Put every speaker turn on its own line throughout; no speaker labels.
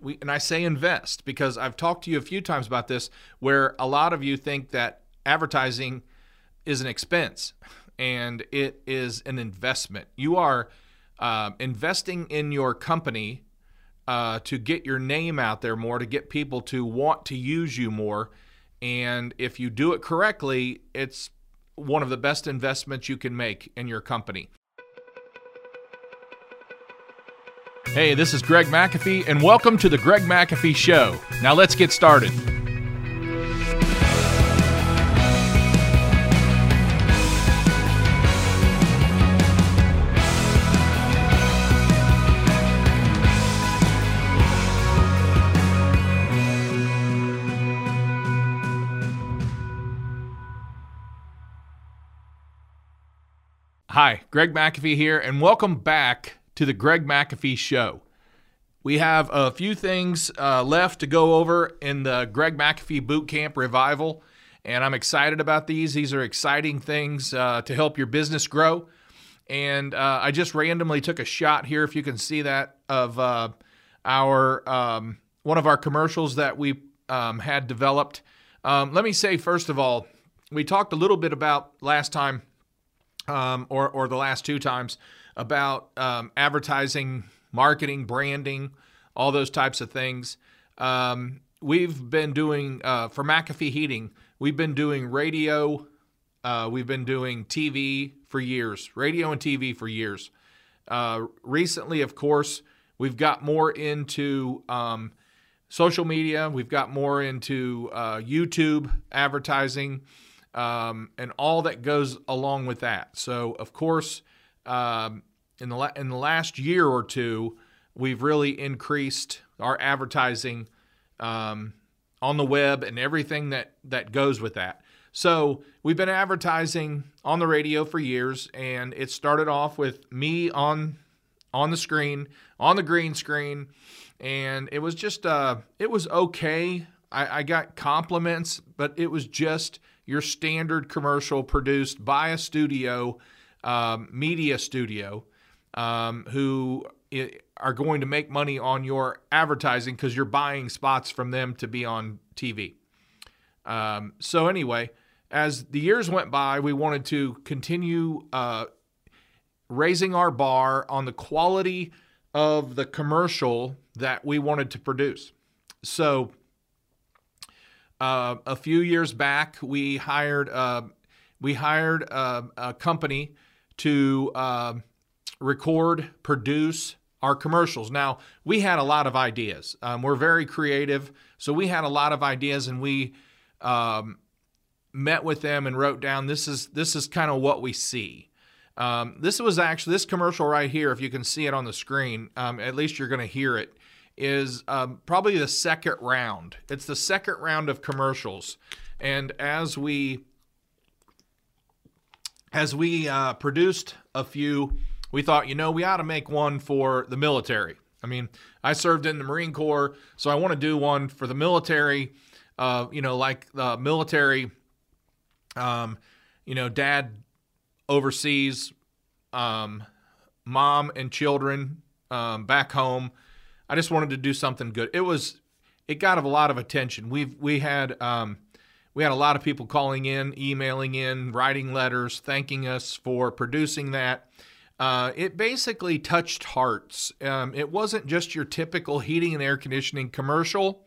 we and I say invest because I've talked to you a few times about this where a lot of you think that advertising is an expense and it is an investment. You are uh, investing in your company uh, to get your name out there more, to get people to want to use you more. And if you do it correctly, it's one of the best investments you can make in your company. Hey, this is Greg McAfee, and welcome to the Greg McAfee Show. Now let's get started. Hi, Greg McAfee here, and welcome back to the Greg McAfee Show. We have a few things uh, left to go over in the Greg McAfee Boot Camp Revival, and I'm excited about these. These are exciting things uh, to help your business grow. And uh, I just randomly took a shot here, if you can see that, of uh, our um, one of our commercials that we um, had developed. Um, let me say first of all, we talked a little bit about last time, um, or or the last two times about um, advertising, marketing, branding, all those types of things. Um, we've been doing uh, for McAfee Heating. We've been doing radio. Uh, we've been doing TV for years, radio and TV for years. Uh, recently, of course, we've got more into um, social media. We've got more into uh, YouTube advertising um, and all that goes along with that. So, of course, um, in the la- in the last year or two, we've really increased our advertising um, on the web and everything that that goes with that. So we've been advertising on the radio for years, and it started off with me on on the screen, on the green screen, and it was just uh, it was okay. I, I got compliments, but it was just your standard commercial produced by a studio, um, media studio um, who are going to make money on your advertising because you're buying spots from them to be on TV. Um, so, anyway, as the years went by, we wanted to continue uh, raising our bar on the quality of the commercial that we wanted to produce. So, uh, a few years back, we hired uh, we hired a, a company to uh, record, produce our commercials. Now, we had a lot of ideas. Um, we're very creative, so we had a lot of ideas, and we um, met with them and wrote down this is this is kind of what we see. Um, this was actually this commercial right here. If you can see it on the screen, um, at least you're going to hear it. Is um, probably the second round. It's the second round of commercials, and as we as we uh, produced a few we thought, you know, we ought to make one for the military. I mean, I served in the Marine Corps, so I want to do one for the military. Uh, you know, like the military, um, you know, dad overseas, um, mom and children um, back home. I just wanted to do something good. It was, it got a lot of attention. We've we had um, we had a lot of people calling in, emailing in, writing letters, thanking us for producing that. Uh, it basically touched hearts. Um, it wasn't just your typical heating and air conditioning commercial.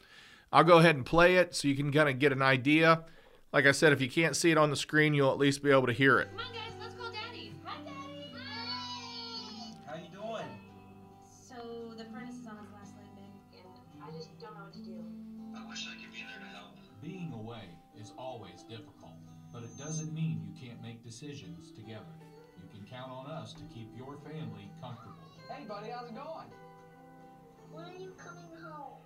I'll go ahead and play it so you can kind of get an idea. Like I said, if you can't see it on the screen, you'll at least be able to hear it.
Come on, guys, let's call Daddy. Hi, Daddy. Hi.
How you doing?
So the furnace is on its last leg, and I just don't know what to do.
I wish I could be there to help.
Being away is always difficult, but it doesn't mean you can't make decisions together. You can count on us to keep your family comfortable.
Hey, buddy, how's it going?
When are you coming home?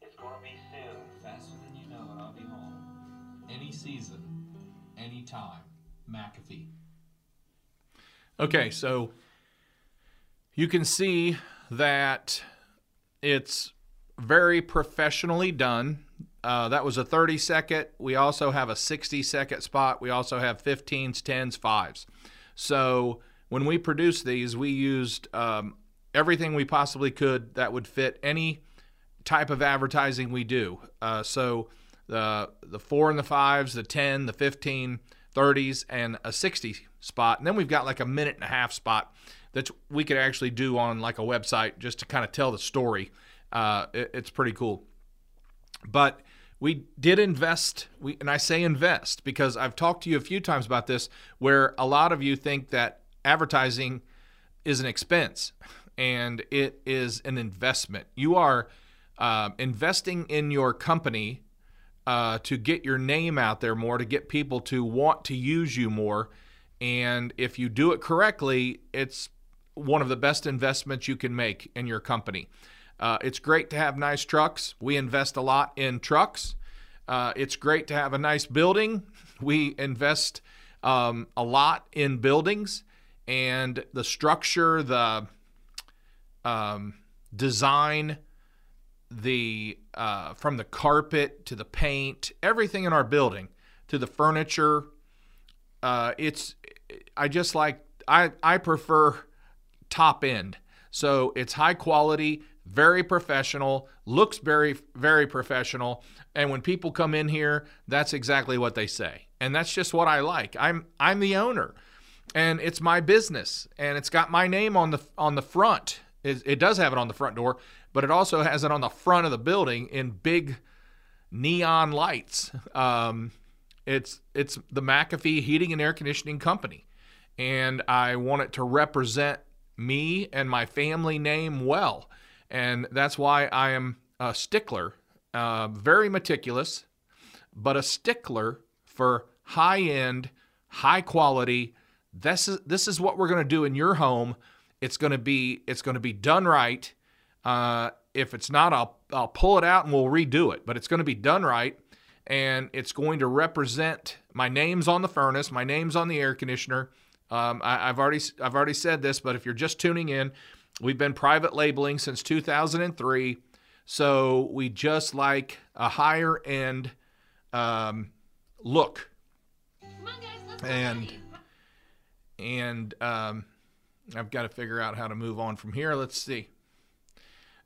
It's gonna be soon.
Faster than you know it, I'll be home. Any season, any time. McAfee.
Okay, so you can see that it's very professionally done. Uh, that was a 30 second. We also have a 60 second spot. We also have 15s, 10s, 5s. So when we produced these, we used um, everything we possibly could that would fit any type of advertising we do. Uh, so the the four and the fives, the 10, the 15, 30s, and a 60 spot. And then we've got like a minute and a half spot that we could actually do on like a website just to kind of tell the story. Uh, it, it's pretty cool. But we did invest, we, and I say invest because I've talked to you a few times about this, where a lot of you think that advertising is an expense and it is an investment. You are uh, investing in your company uh, to get your name out there more, to get people to want to use you more. And if you do it correctly, it's one of the best investments you can make in your company. Uh, it's great to have nice trucks. We invest a lot in trucks. Uh, it's great to have a nice building. We invest um, a lot in buildings and the structure, the um, design, the uh, from the carpet to the paint, everything in our building to the furniture. Uh, it's I just like I I prefer top end. So it's high quality, very professional, looks very very professional, and when people come in here, that's exactly what they say. And that's just what I like. I'm I'm the owner. And it's my business and it's got my name on the on the front. It, it does have it on the front door, but it also has it on the front of the building in big neon lights. Um, it's it's the McAfee Heating and Air Conditioning Company, and I want it to represent me and my family name well, and that's why I am a stickler, uh, very meticulous, but a stickler for high end, high quality. This is this is what we're going to do in your home. It's going to be it's going to be done right. Uh, if it's not, I'll I'll pull it out and we'll redo it. But it's going to be done right, and it's going to represent my name's on the furnace, my name's on the air conditioner. Um, I, I've already I've already said this, but if you're just tuning in, we've been private labeling since 2003. So we just like a higher end um, look,
Come on, guys, let's
and. And um, I've got to figure out how to move on from here. Let's see.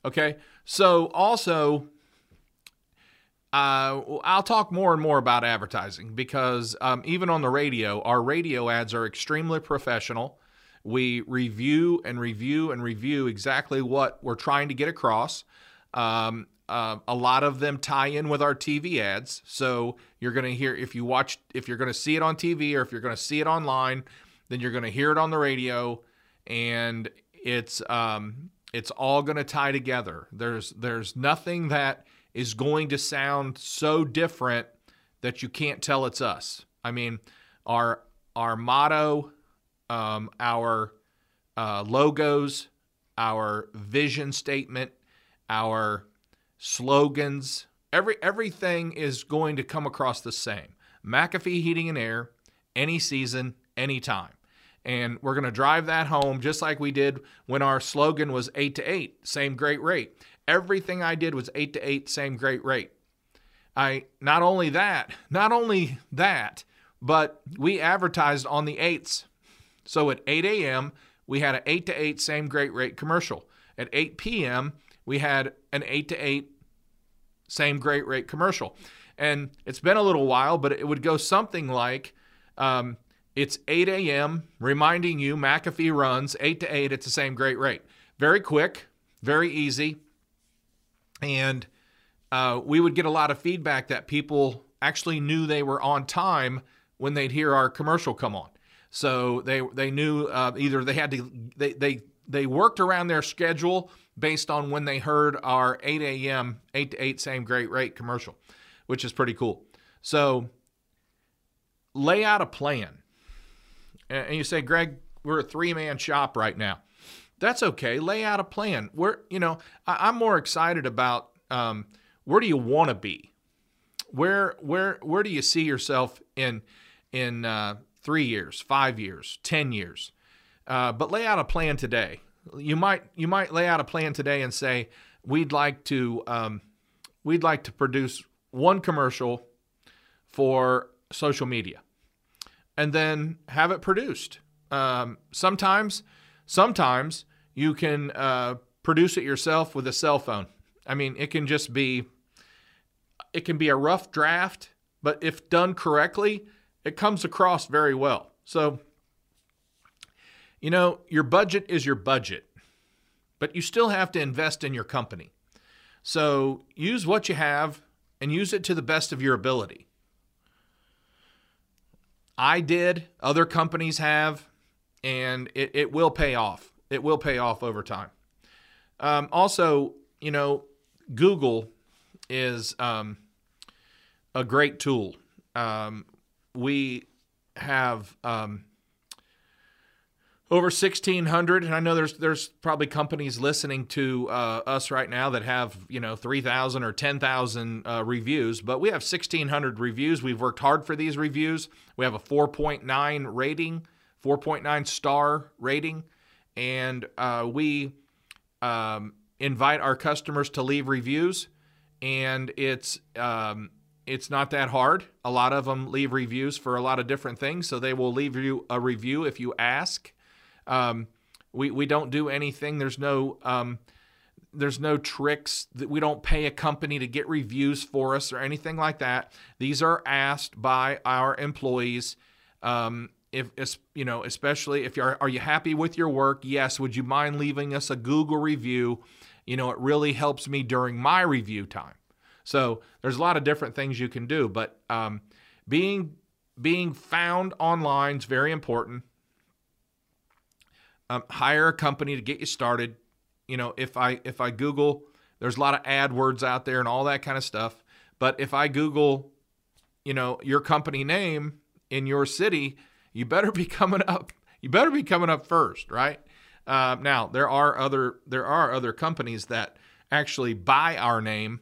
Okay, so also, uh, I'll talk more and more about advertising because um, even on the radio, our radio ads are extremely professional. We review and review and review exactly what we're trying to get across. Um, uh, a lot of them tie in with our TV ads. So you're going to hear if you watch, if you're going to see it on TV or if you're going to see it online, then you're going to hear it on the radio, and it's um, it's all going to tie together. There's there's nothing that is going to sound so different that you can't tell it's us. I mean, our our motto, um, our uh, logos, our vision statement, our slogans, every everything is going to come across the same. McAfee Heating and Air, any season, anytime. And we're going to drive that home just like we did when our slogan was 8 to 8, same great rate. Everything I did was 8 to 8, same great rate. I not only that, not only that, but we advertised on the 8s. So at 8 a.m., we had an 8 to 8 same great rate commercial. At 8 p.m., we had an 8 to 8 same great rate commercial. And it's been a little while, but it would go something like um, it's 8 a.m., reminding you McAfee runs 8 to 8 at the same great rate. Very quick, very easy. And uh, we would get a lot of feedback that people actually knew they were on time when they'd hear our commercial come on. So they they knew uh, either they had to they they they worked around their schedule based on when they heard our 8 a.m. 8 to 8 same great rate commercial, which is pretty cool. So lay out a plan. And you say, Greg, we're a three man shop right now. That's okay. Lay out a plan. Where you know, I, I'm more excited about um, where do you want to be? Where where where do you see yourself in in uh, three years, five years, ten years? Uh, but lay out a plan today. You might you might lay out a plan today and say we'd like to um, we'd like to produce one commercial for social media, and then have it produced. Um, sometimes sometimes you can uh, produce it yourself with a cell phone I mean, it can just be it can be a rough draft, but if done correctly, it comes across very well. So, you know, your budget is your budget, but you still have to invest in your company. So, use what you have and use it to the best of your ability. I did, other companies have, and it, it will pay off. It will pay off over time. Um, also, you know, Google is um, a great tool. Um, we have um, over 1,600, and I know there's there's probably companies listening to uh, us right now that have you know 3,000 or 10,000 uh, reviews, but we have 1,600 reviews. We've worked hard for these reviews. We have a 4.9 rating, 4.9 star rating, and uh, we um, invite our customers to leave reviews, and it's um, it's not that hard. A lot of them leave reviews for a lot of different things, so they will leave you a review if you ask. Um, we we don't do anything. There's no um, there's no tricks that we don't pay a company to get reviews for us or anything like that. These are asked by our employees. Um, if you know, especially if you're are you happy with your work? Yes. Would you mind leaving us a Google review? You know, it really helps me during my review time. So there's a lot of different things you can do, but um, being being found online is very important. Um, hire a company to get you started. You know, if I if I Google, there's a lot of AdWords out there and all that kind of stuff. But if I Google, you know, your company name in your city, you better be coming up. You better be coming up first, right? Uh, now there are other there are other companies that actually buy our name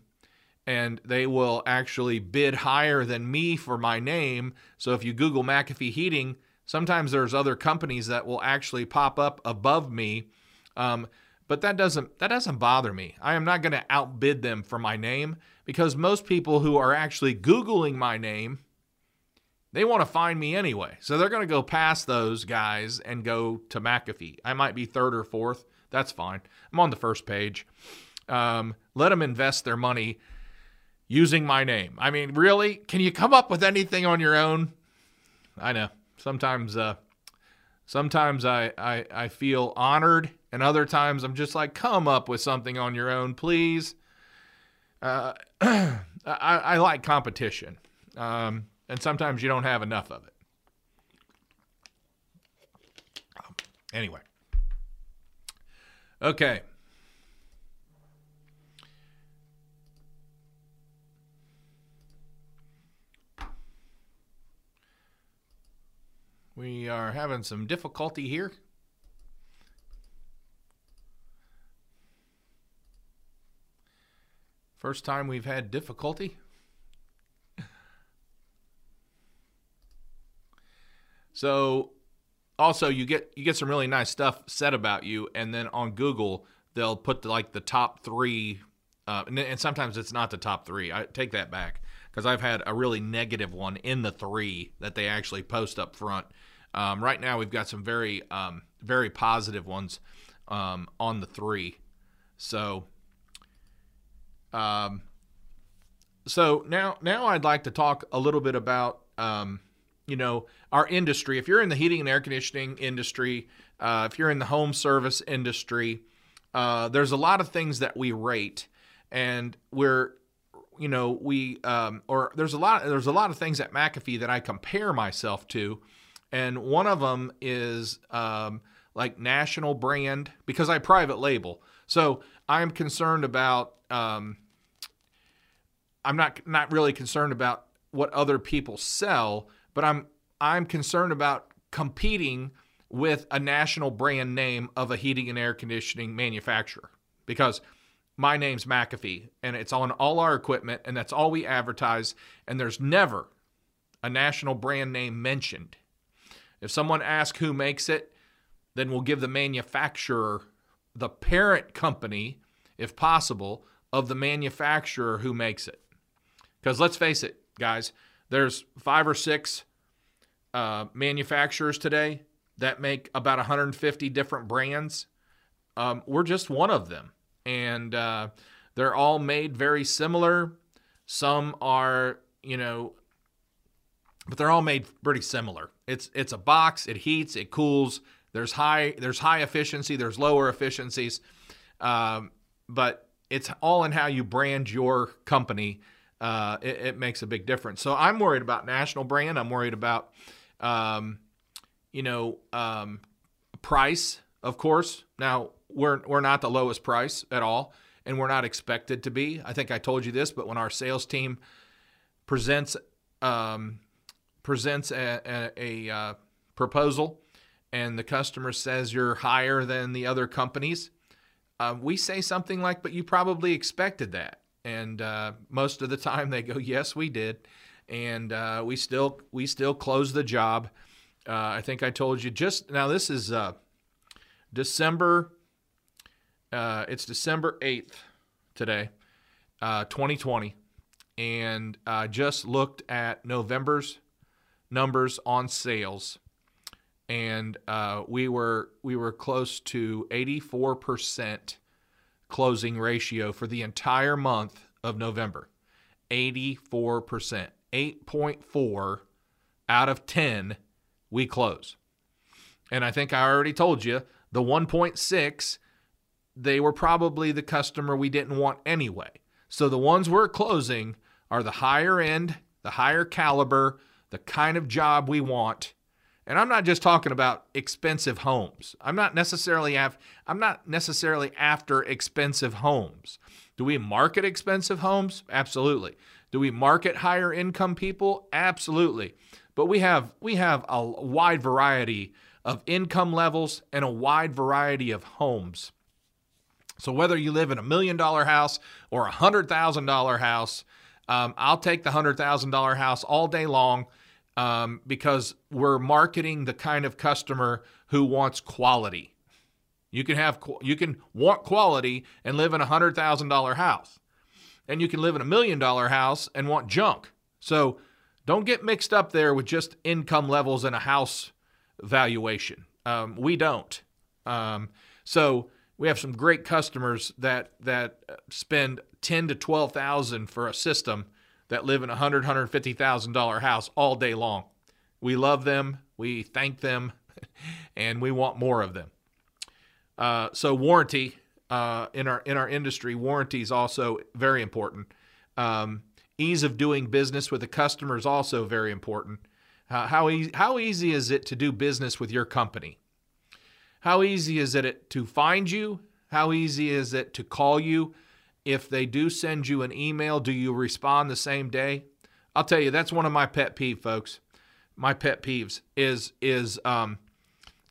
and they will actually bid higher than me for my name. So if you Google McAfee Heating, sometimes there's other companies that will actually pop up above me. Um, but that doesn't that doesn't bother me. I am not going to outbid them for my name because most people who are actually googling my name they want to find me anyway. So they're going to go past those guys and go to McAfee. I might be third or fourth. That's fine. I'm on the first page. Um, let them invest their money using my name. I mean, really? Can you come up with anything on your own? I know. Sometimes uh sometimes I, I I feel honored and other times I'm just like, come up with something on your own, please. Uh, I, I like competition. Um, and sometimes you don't have enough of it. Anyway. Okay. We are having some difficulty here. First time we've had difficulty. So also you get you get some really nice stuff said about you and then on Google they'll put the, like the top 3 uh, and, and sometimes it's not the top 3. I take that back because I've had a really negative one in the 3 that they actually post up front um, right now, we've got some very, um, very positive ones um, on the three. So, um, so now, now I'd like to talk a little bit about, um, you know, our industry. If you're in the heating and air conditioning industry, uh, if you're in the home service industry, uh, there's a lot of things that we rate, and we're you know we um, or there's a lot there's a lot of things at McAfee that I compare myself to and one of them is um, like national brand because I private label. So I'm concerned about. Um, I'm not not really concerned about what other people sell, but I'm I'm concerned about competing with a national brand name of a heating and air conditioning manufacturer because my name's McAfee and it's on all our equipment and that's all we advertise and there's never a national brand name mentioned if someone asks who makes it, then we'll give the manufacturer, the parent company, if possible, of the manufacturer who makes it. Because let's face it, guys, there's five or six uh, manufacturers today that make about 150 different brands. Um, we're just one of them. And uh, They're all made very similar. Some are, you know, but they're all made pretty similar. It's it's a box. It heats. It cools. There's high there's high efficiency. There's lower efficiencies, um, but it's all in how you brand your company. Uh, it, it, makes a big difference. So I'm worried about national brand. I'm worried about, um, you know, um, price. Of course. Now we're we're not the lowest price at all, and we're not expected to be. I think I told you this, but when our sales team presents um, presents a, a, a uh, proposal and the customer says you're higher than the other companies, uh, we say something like, "But you probably expected that." And uh, most of the time they go, "Yes, we did," and uh, we still we still close the job. Uh, I think I told you just now. This is uh, it's December eighth today, 2020, and I just looked at November's numbers on sales, and uh, we were we were close to 84 percent closing ratio for the entire month of November. 84 percent, 8.4 out of 10 we close. And I think I already told you the 1.6 they were probably the customer we didn't want anyway. So the ones we're closing are the higher end, the higher caliber, the kind of job we want. And I'm not just talking about expensive homes. I'm not necessarily af- I'm not necessarily after expensive homes. Do we market expensive homes? Absolutely. Do we market higher income people? Absolutely. But we have we have a wide variety of income levels and a wide variety of homes. So whether you live in a million dollar house or a hundred thousand dollar house, um, I'll take the hundred thousand dollar house all day long um, because we're marketing the kind of customer who wants quality. You can have you can want quality and live in a hundred thousand dollar house, and you can live in a million dollar house and want junk. So don't get mixed up there with just income levels and a house valuation. Um, we don't. Um, so we have some great customers that that spend ten to twelve thousand for a system that live in a hundred, hundred fifty thousand dollar house all day long. We love them, we thank them, and we want more of them. Uh, so warranty uh, in our in our industry, warranty is also very important. Um, ease of doing business with the customer is also very important. Uh, how easy how easy is it to do business with your company? How easy is it to find you? How easy is it to call you? if they do send you an email, do you respond the same day? I'll tell you, that's one of my pet peeves, folks. My pet peeves is is um,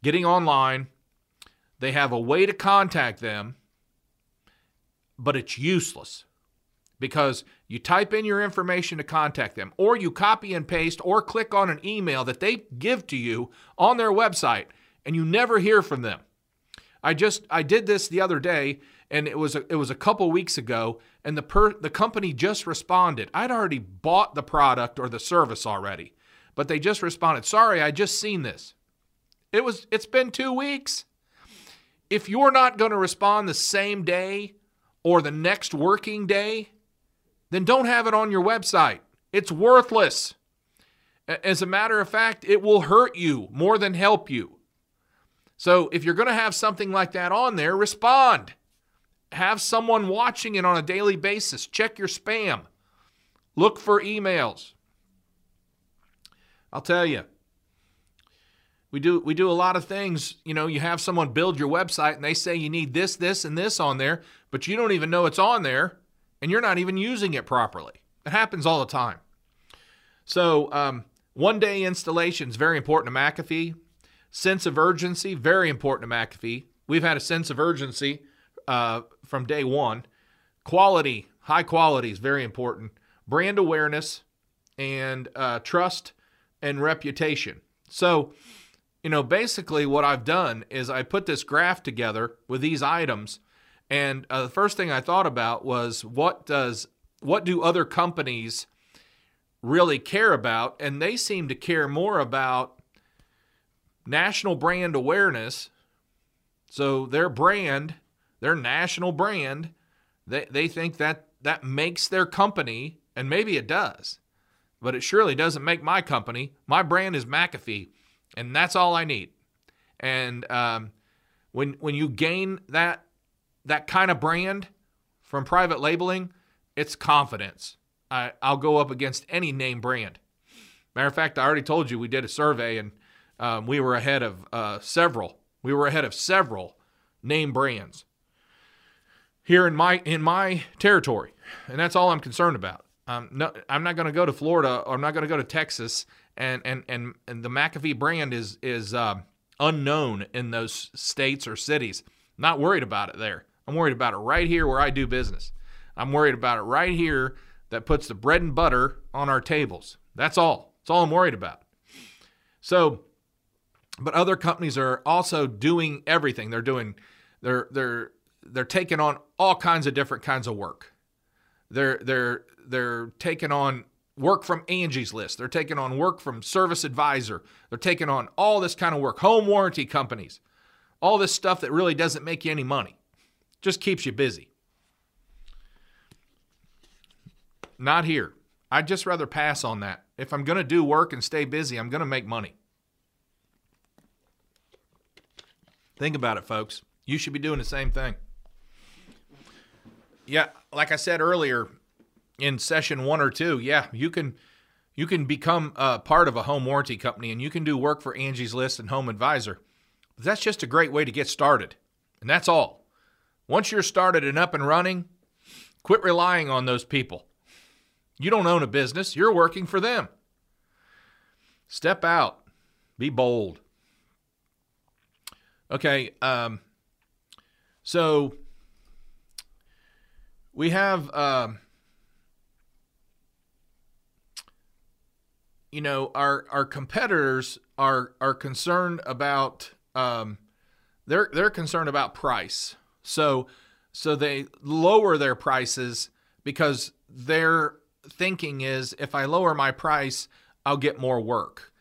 getting online. They have a way to contact them, but it's useless because you type in your information to contact them, or you copy and paste, or click on an email that they give to you on their website, and you never hear from them. I just I did this the other day and it was a, it was a couple weeks ago and the per, the company just responded. I'd already bought the product or the service already but they just responded sorry i just seen this. It was it's been 2 weeks. If you're not going to respond the same day or the next working day then don't have it on your website. It's worthless. As a matter of fact it will hurt you more than help you so if you're going to have something like that on there respond have someone watching it on a daily basis. Check your spam. Look for emails. I'll tell you. We do we do a lot of things, you know, you have someone build your website and they say you need this, this and this on there, but you don't even know it's on there and you're not even using it properly. It happens all the time. So, um, one day installation is very important to McAfee. Sense of urgency, very important to McAfee. We've had a sense of urgency uh, from day one. Quality, high quality is very important. Brand awareness and uh, trust and reputation. So, you know, basically what I've done is I put this graph together with these items, and uh, the first thing I thought about was what does what do other companies really care about? And they seem to care more about national brand awareness. So their brand their national brand They they think that that makes their company, and maybe it does, but it surely doesn't make my company. My brand is McAfee, and that's all I need. And um, when when you gain that that kind of brand from private labeling, it's confidence. I, I'll go up against any name brand. Matter of fact, I already told you we did a survey and um, we were ahead of uh, several. We were ahead of several name brands here in my in my territory, and that's all I'm concerned about. Um, no, I'm not going to go to Florida or I'm not going to go to Texas, and and and, and the McAfee brand is is uh, unknown in those states or cities. Not worried about it there. I'm worried about it right here where I do business. I'm worried about it right here that puts the bread and butter on our tables. That's all. That's all I'm worried about. So, but other companies are also doing everything. They're doing, they're they're they're taking on all kinds of different kinds of work. They're they're they're taking on work from Angie's List. They're taking on work from Service Advisor. They're taking on all this kind of work. Home warranty companies. All this stuff that really doesn't make you any money. Just keeps you busy. Not here. I'd just rather pass on that. If I'm going to do work and stay busy, I'm going to make money. Think about it, folks. You should be doing the same thing. Yeah, like I said earlier in session 1 or 2, yeah, you can you can become a part of a home warranty company and you can do work for Angie's List and Home Advisor. But that's just a great way to get started. And that's all. Once you're started and up and running, quit relying on those people. You don't own a business, you're working for them. Step out, be bold. Okay, um, so we have, um, you know, our our competitors are are concerned about um, they're they're concerned about price. So so they lower their prices because their thinking is if I lower my price, I'll get more work.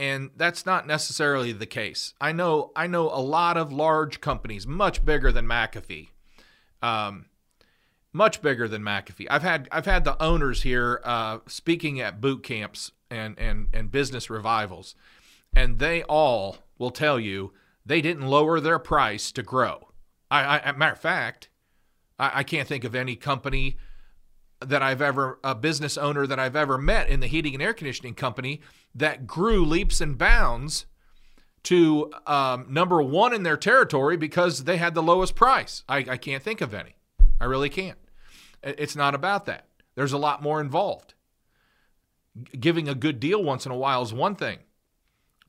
And that's not necessarily the case. I know I know a lot of large companies, much bigger than McAfee. Um, much bigger than McAfee. I've had I've had the owners here uh, speaking at boot camps and, and and business revivals, and they all will tell you they didn't lower their price to grow. I, I matter of fact, I, I can't think of any company that I've ever a business owner that I've ever met in the heating and air conditioning company that grew leaps and bounds to um, number one in their territory because they had the lowest price. I, I can't think of any. I really can't. It's not about that. There's a lot more involved. Giving a good deal once in a while is one thing,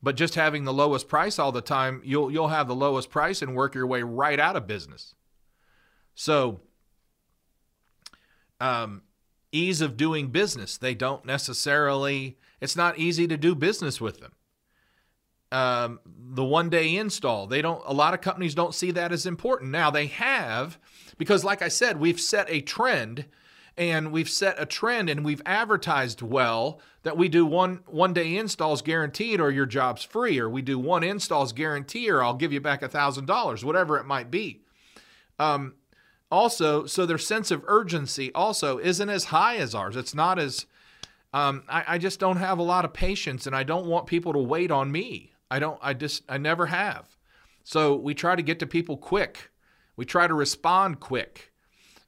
but just having the lowest price all the time, you'll you'll have the lowest price and work your way right out of business. So um, ease of doing business. They don't necessarily, it's not easy to do business with them. Um, the one day install, they don't, a lot of companies don't see that as important. Now they have, because like I said, we've set a trend and we've set a trend and we've advertised well that we do one one day installs guaranteed or your job's free or we do one installs guarantee or I'll give you back a thousand dollars, whatever it might be. Um, also, so their sense of urgency also isn't as high as ours. It's not as, um, I, I just don't have a lot of patience and I don't want people to wait on me. I don't, I just, I never have. So we try to get to people quick. We try to respond quick.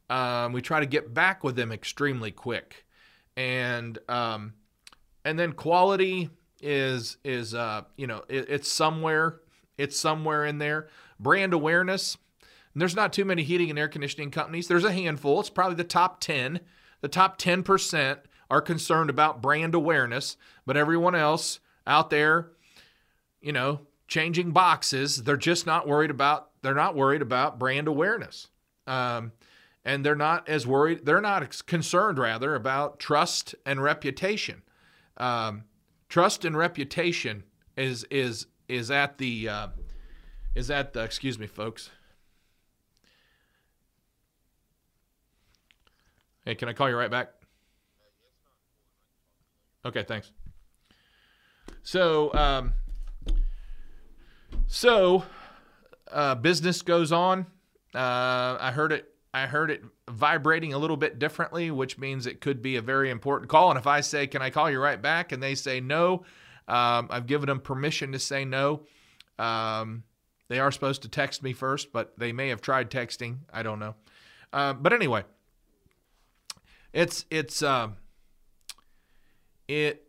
Um, we try to get back with them extremely quick. And, um, and then quality is, is, uh, you know, it, it's somewhere, it's somewhere in there. Brand awareness, and there's not too many heating and air conditioning companies. There's a handful. It's probably the top 10. The top 10% are concerned about brand awareness, but everyone else out there, you know, changing boxes, they're just not worried about they're not worried about brand awareness. Um, and they're not as worried they're not concerned rather about trust and reputation. Um, trust and reputation is is is at the uh, is at the excuse me folks Hey, can I call you right back? Okay, thanks. So, um, so uh, business goes on. Uh, I heard it I heard it vibrating a little bit differently, which means it could be a very important call. And if I say, Can I call you right back? and they say no, um, I've given them permission to say no. Um, they are supposed to text me first, but they may have tried texting. I don't know. Uh, but anyway, it's it's uh, it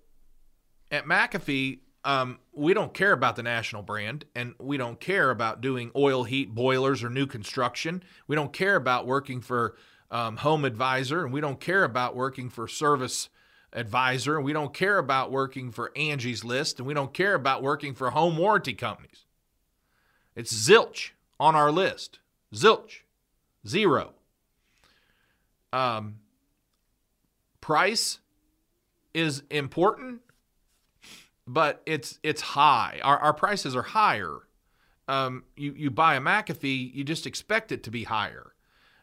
at McAfee. Um, we don't care about the national brand, and we don't care about doing oil heat boilers or new construction. We don't care about working for um, Home Advisor, and we don't care about working for Service Advisor, and we don't care about working for Angie's List, and we don't care about working for home warranty companies. It's zilch on our list. Zilch. Zero. Um, price is important, but it's it's high. Our, our prices are higher. Um, you, you buy a McAfee, you just expect it to be higher.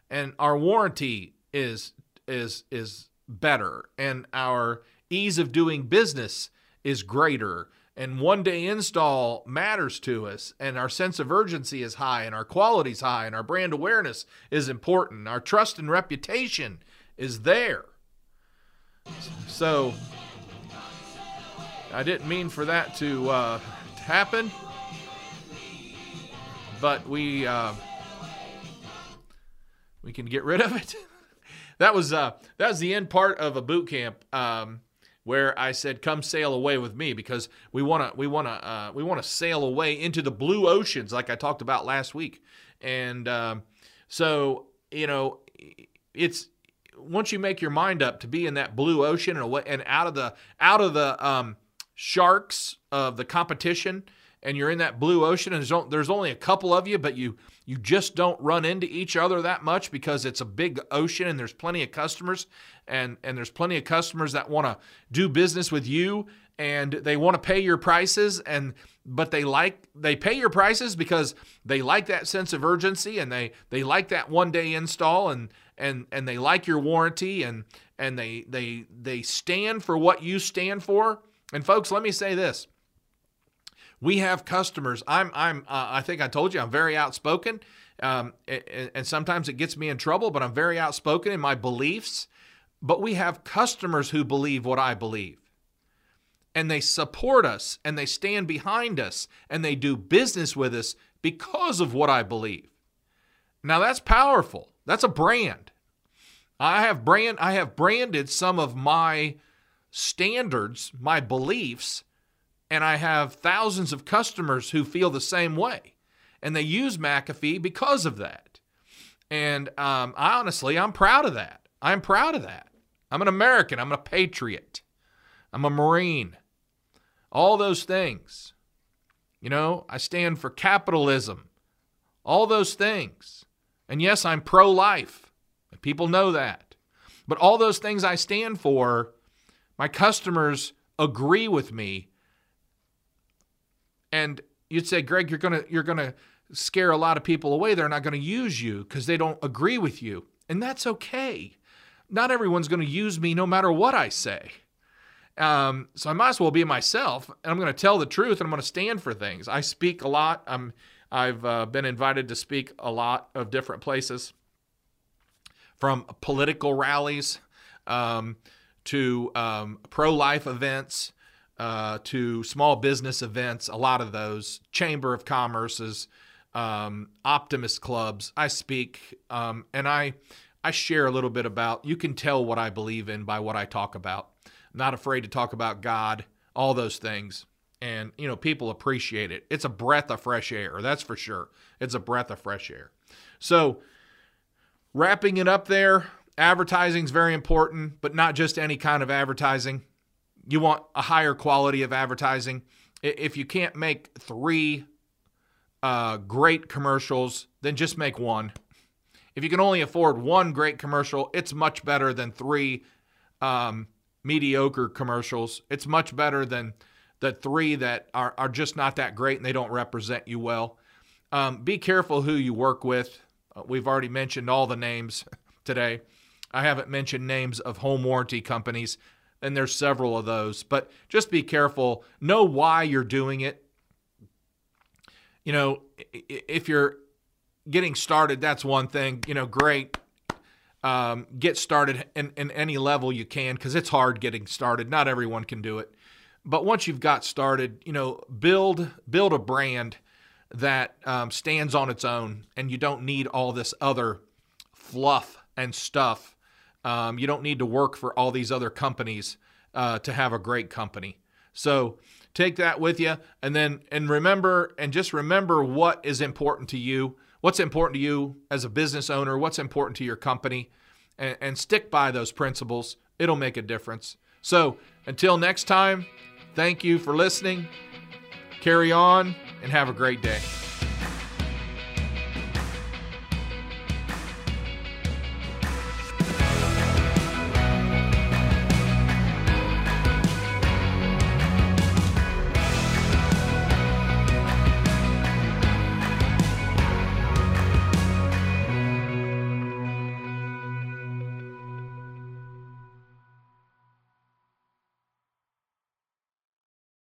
And our warranty is is is better. And our ease of doing business is greater. And one day install matters to us. And our sense of urgency is high. And our quality is high. And our brand awareness is important. Our trust and reputation is there so i didn't mean for that to uh, happen but we uh, we can get rid of it that was uh, that was the end part of a boot camp um, where I said, "Come sail away with me," because we want to we want to uh, we want to sail away into the blue oceans, like I talked about last week. And um, so you know, it's once you make your mind up to be in that blue ocean and and out of the out of the um, sharks of the competition, and you're in that blue ocean, and there's, there's only a couple of you, but you you just don't run into each other that much because it's a big ocean and there's plenty of customers and and there's plenty of customers that want to do business with you and they want to pay your prices and but they like they pay your prices because they like that sense of urgency and they they like that one day install and and and they like your warranty and and they they they stand for what you stand for and folks let me say this we have customers. I'm I'm uh, I think I told you I'm very outspoken, um, and, and sometimes it gets me in trouble. But I'm very outspoken in my beliefs. But we have customers who believe what I believe, and they support us, and they stand behind us, and they do business with us because of what I believe. Now that's powerful. That's a brand. I have brand I have branded some of my standards, my beliefs and I have thousands of customers who feel the same way. And they use McAfee because of that. And um, I honestly, I'm proud of that. I'm proud of that. I'm an American. I'm a patriot. I'm a Marine. All those things. You know, I stand for capitalism. All those things. And yes, I'm pro life. People know that. But all those things I stand for, my customers agree with me and you'd say, Greg, you're gonna you're gonna scare a lot of people away. They're not going to use you because they don't agree with you, and that's okay. Not everyone's going to use me no matter what I say. Um, so I might as well be myself, and I'm going to tell the truth, and I'm going to stand for things. I speak a lot. I'm I've uh, been invited to speak a lot of different places, from political rallies um, to um, pro-life events uh, to small business events, a lot of those, Chamber of Commerce's, um, Optimist clubs. I speak um, and I, I share a little bit about, you can tell what I believe in by what I talk about. Not afraid to talk about God, all those things. And, you know, people appreciate it. It's a breath of fresh air, that's for sure. It's a breath of fresh air. So, wrapping it up there, advertising is very important, but not just any kind of advertising you want a higher quality of advertising. If you can't make three uh, great commercials, then just make one. If you can only afford one great commercial, it's much better than three um, mediocre commercials. It's much better than the three that are, are just not that great and they don't represent you well. Um, be careful who you work with. Uh, we've already mentioned all the names today. I haven't mentioned names of home warranty companies and there's several of those. But just be careful. Know why you're doing it. You know, if you're getting started, that's one thing. You know, great. Um, get started in, in any level you can because it's hard getting started. Not everyone can do it, but once you've got started, you know, build build a brand that um, stands on its own, and you don't need all this other fluff and stuff. Um, you don't need to work for all these other companies uh, to have a great company. So take that with you, and then and remember and just remember what is important to you what's important to you as a business owner, what's important to your company, and, and stick by those principles. It'll make a difference. So until next time, thank you for listening. Carry on and have a great day.